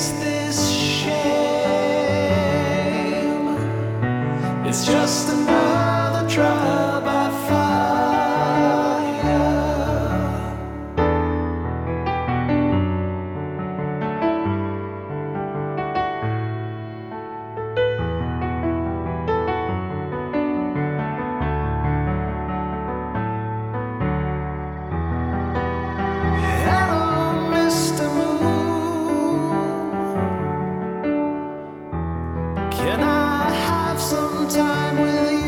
face this shame. It's just Can I have some time with you?